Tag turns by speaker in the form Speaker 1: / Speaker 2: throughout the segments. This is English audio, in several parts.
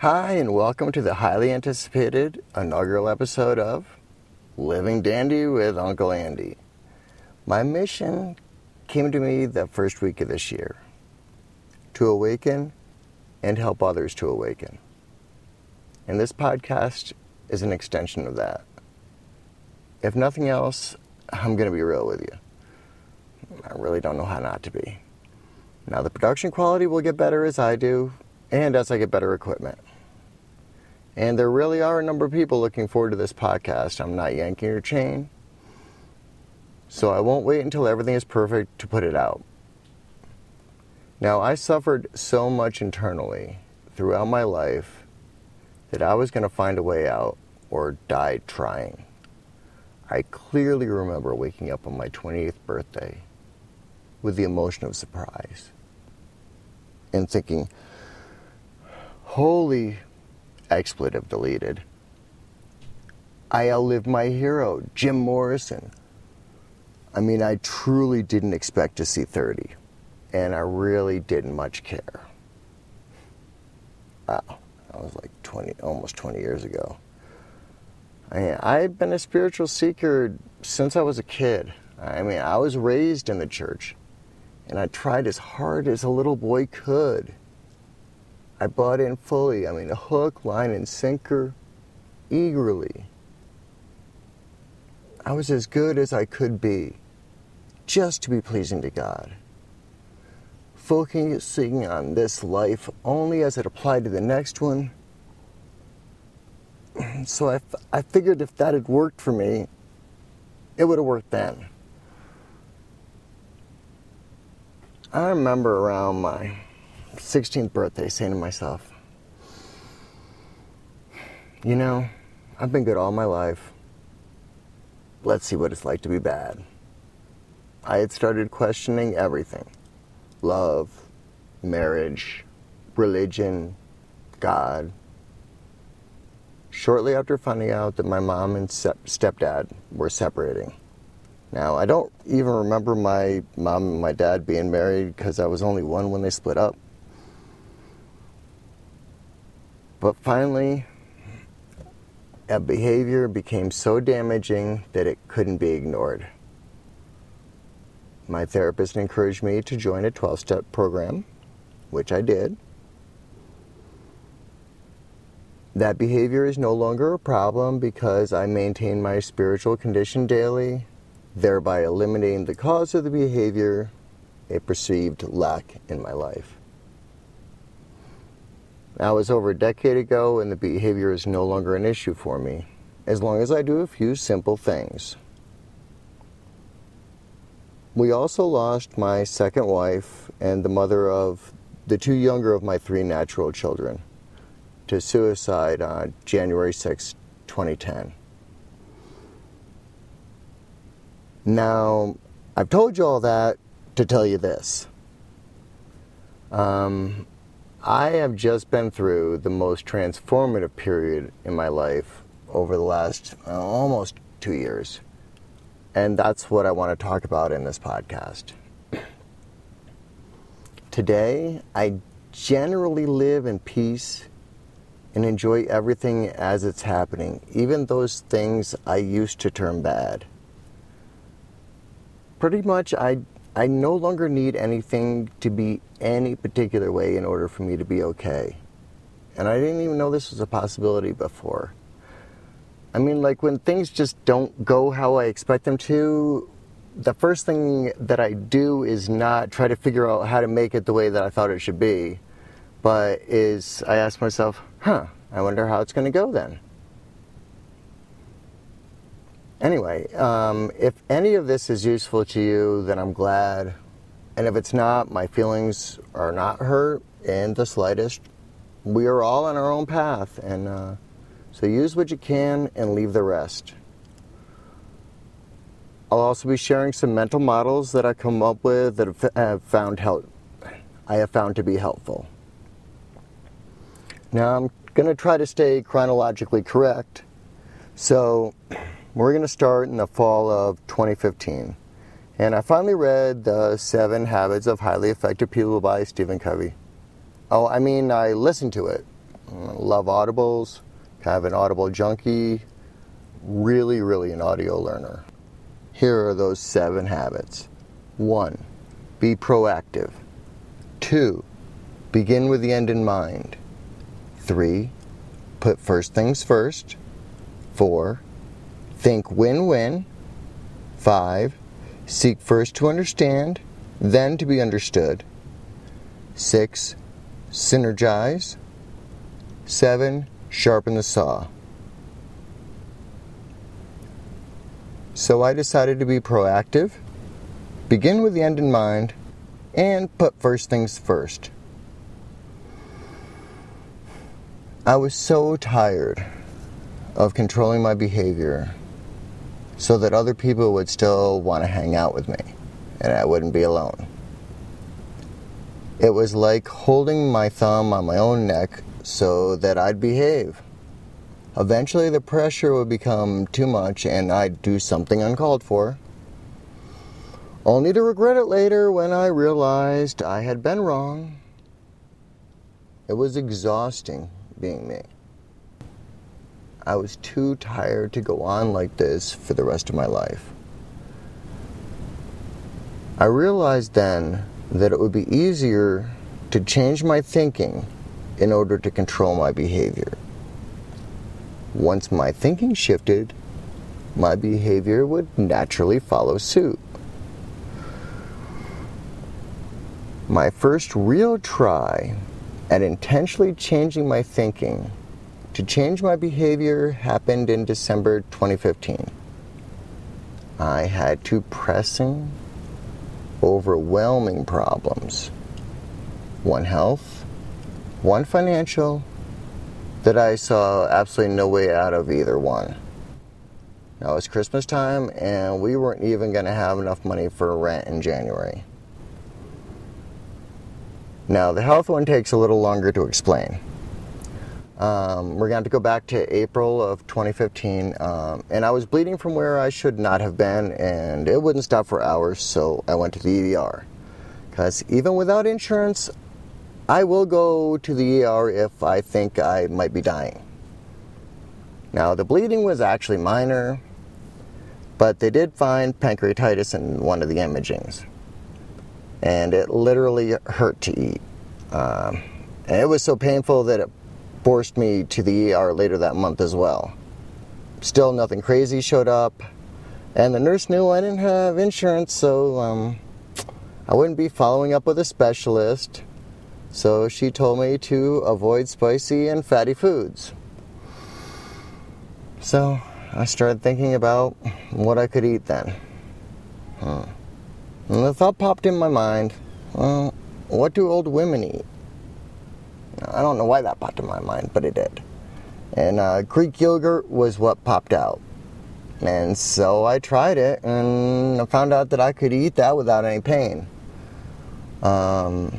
Speaker 1: Hi, and welcome to the highly anticipated inaugural episode of Living Dandy with Uncle Andy. My mission came to me the first week of this year to awaken and help others to awaken. And this podcast is an extension of that. If nothing else, I'm going to be real with you. I really don't know how not to be. Now, the production quality will get better as I do and as I get better equipment. And there really are a number of people looking forward to this podcast. I'm not yanking your chain. So I won't wait until everything is perfect to put it out. Now, I suffered so much internally throughout my life that I was going to find a way out or die trying. I clearly remember waking up on my 28th birthday with the emotion of surprise and thinking, holy expletive deleted. I outlived my hero, Jim Morrison. I mean, I truly didn't expect to see 30, and I really didn't much care. Wow, that was like 20, almost 20 years ago. I mean, I've been a spiritual seeker since I was a kid. I mean, I was raised in the church, and I tried as hard as a little boy could I bought in fully. I mean, a hook, line, and sinker, eagerly. I was as good as I could be, just to be pleasing to God. Focusing on this life only as it applied to the next one. So I, I figured if that had worked for me, it would have worked then. I remember around my 16th birthday saying to myself, you know, I've been good all my life. Let's see what it's like to be bad. I had started questioning everything love, marriage, religion, God. Shortly after finding out that my mom and stepdad were separating. Now, I don't even remember my mom and my dad being married because I was only one when they split up. But finally, a behavior became so damaging that it couldn't be ignored. My therapist encouraged me to join a 12 step program, which I did. That behavior is no longer a problem because I maintain my spiritual condition daily, thereby eliminating the cause of the behavior, a perceived lack in my life. That was over a decade ago, and the behavior is no longer an issue for me, as long as I do a few simple things. We also lost my second wife and the mother of the two younger of my three natural children to suicide on January 6, 2010. Now, I've told you all that to tell you this. Um, I have just been through the most transformative period in my life over the last uh, almost two years. And that's what I want to talk about in this podcast. Today, I generally live in peace and enjoy everything as it's happening, even those things I used to term bad. Pretty much, I I no longer need anything to be any particular way in order for me to be okay. And I didn't even know this was a possibility before. I mean, like when things just don't go how I expect them to, the first thing that I do is not try to figure out how to make it the way that I thought it should be, but is I ask myself, huh, I wonder how it's going to go then. Anyway, um, if any of this is useful to you, then I'm glad. And if it's not, my feelings are not hurt in the slightest. We are all on our own path, and uh, so use what you can and leave the rest. I'll also be sharing some mental models that I come up with that have found help. I have found to be helpful. Now I'm going to try to stay chronologically correct. So we're going to start in the fall of 2015. And I finally read The Seven Habits of Highly Effective People by Stephen Covey. Oh, I mean, I listened to it. Love audibles, of an audible junkie, really, really an audio learner. Here are those seven habits. One, be proactive. Two, begin with the end in mind. Three, put first things first. Four, think win win. Five, seek first to understand, then to be understood. Six, synergize. Seven, sharpen the saw. So I decided to be proactive, begin with the end in mind, and put first things first. I was so tired of controlling my behavior so that other people would still want to hang out with me and I wouldn't be alone. It was like holding my thumb on my own neck so that I'd behave. Eventually, the pressure would become too much and I'd do something uncalled for. Only to regret it later when I realized I had been wrong. It was exhausting being me. I was too tired to go on like this for the rest of my life. I realized then that it would be easier to change my thinking in order to control my behavior. Once my thinking shifted, my behavior would naturally follow suit. My first real try at intentionally changing my thinking to change my behavior happened in December 2015. I had two pressing, overwhelming problems one health, one financial, that I saw absolutely no way out of either one. Now it's Christmas time, and we weren't even going to have enough money for rent in January. Now, the health one takes a little longer to explain. Um, we're going to, to go back to April of 2015, um, and I was bleeding from where I should not have been, and it wouldn't stop for hours, so I went to the ER. Because even without insurance, I will go to the ER if I think I might be dying. Now, the bleeding was actually minor, but they did find pancreatitis in one of the imagings and it literally hurt to eat. Um, and it was so painful that it forced me to the ER later that month as well. Still, nothing crazy showed up, and the nurse knew I didn't have insurance, so um, I wouldn't be following up with a specialist. So she told me to avoid spicy and fatty foods. So I started thinking about what I could eat then. Hmm. And the thought popped in my mind well, what do old women eat? I don't know why that popped in my mind, but it did. And uh, Greek yogurt was what popped out. And so I tried it and I found out that I could eat that without any pain. Um,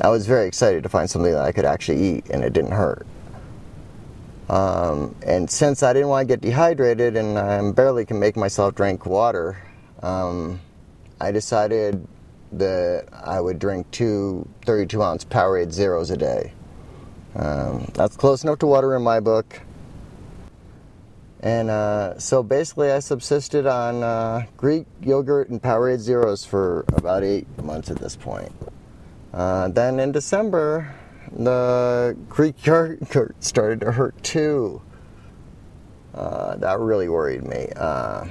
Speaker 1: I was very excited to find something that I could actually eat and it didn't hurt. Um, and since I didn't want to get dehydrated and I barely can make myself drink water, um, I decided that I would drink two 32 ounce Powerade Zeros a day. Um, that's close enough to water in my book. And uh, so basically, I subsisted on uh, Greek yogurt and Powerade Zeros for about eight months at this point. Uh, then in December, the Greek yogurt started to hurt too. Uh, that really worried me. Uh,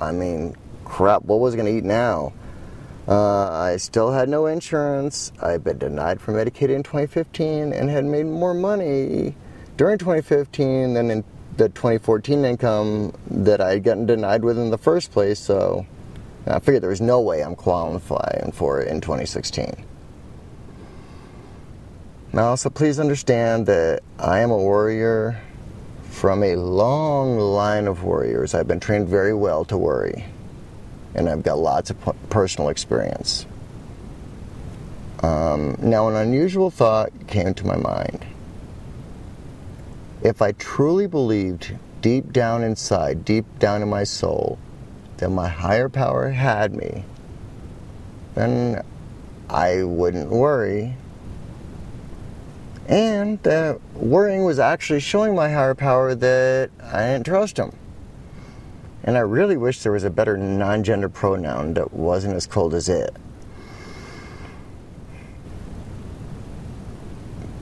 Speaker 1: I mean, crap, what was I going to eat now? Uh, I still had no insurance. I'd been denied for Medicaid in 2015 and had made more money during 2015 than in the 2014 income that I had gotten denied with in the first place. So I figured there was no way I'm qualifying for it in 2016. Now, also, please understand that I am a warrior from a long line of warriors. I've been trained very well to worry and I've got lots of personal experience. Um, now, an unusual thought came to my mind. If I truly believed deep down inside, deep down in my soul, that my higher power had me, then I wouldn't worry. And that worrying was actually showing my higher power that I didn't trust him. And I really wish there was a better non gender pronoun that wasn't as cold as it.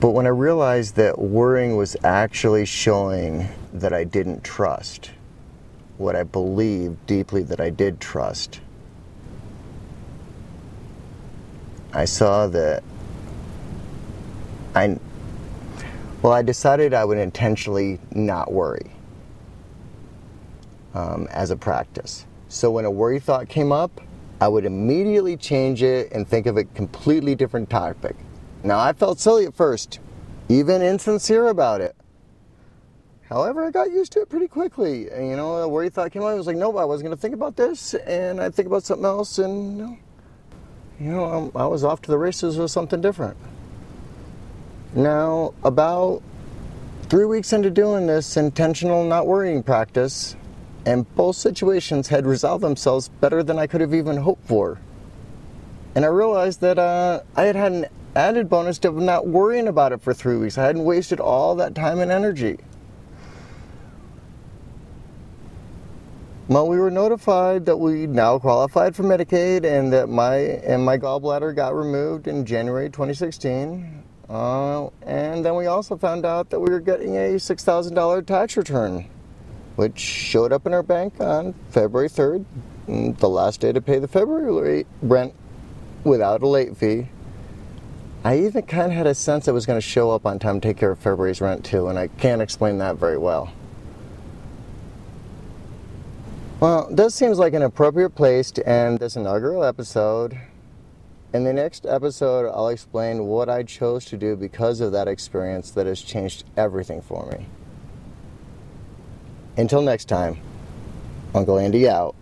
Speaker 1: But when I realized that worrying was actually showing that I didn't trust what I believed deeply that I did trust, I saw that I, well, I decided I would intentionally not worry um, as a practice. So when a worry thought came up, I would immediately change it and think of a completely different topic. Now, I felt silly at first, even insincere about it. However, I got used to it pretty quickly. You know, a worry thought came up, I was like, nope, I wasn't going to think about this, and I'd think about something else, and you know, um, I was off to the races with something different. Now, about three weeks into doing this intentional not worrying practice, and both situations had resolved themselves better than I could have even hoped for. And I realized that uh, I had had an added bonus of not worrying about it for three weeks. I hadn't wasted all that time and energy. Well, we were notified that we now qualified for Medicaid and that my and my gallbladder got removed in January 2016. Uh, and then we also found out that we were getting a $6,000 tax return, which showed up in our bank on February 3rd, mm, the last day to pay the February rent without a late fee. I even kind of had a sense it was going to show up on time to take care of February's rent too, and I can't explain that very well. Well, this seems like an appropriate place to end this inaugural episode. In the next episode, I'll explain what I chose to do because of that experience that has changed everything for me. Until next time, Uncle Andy out.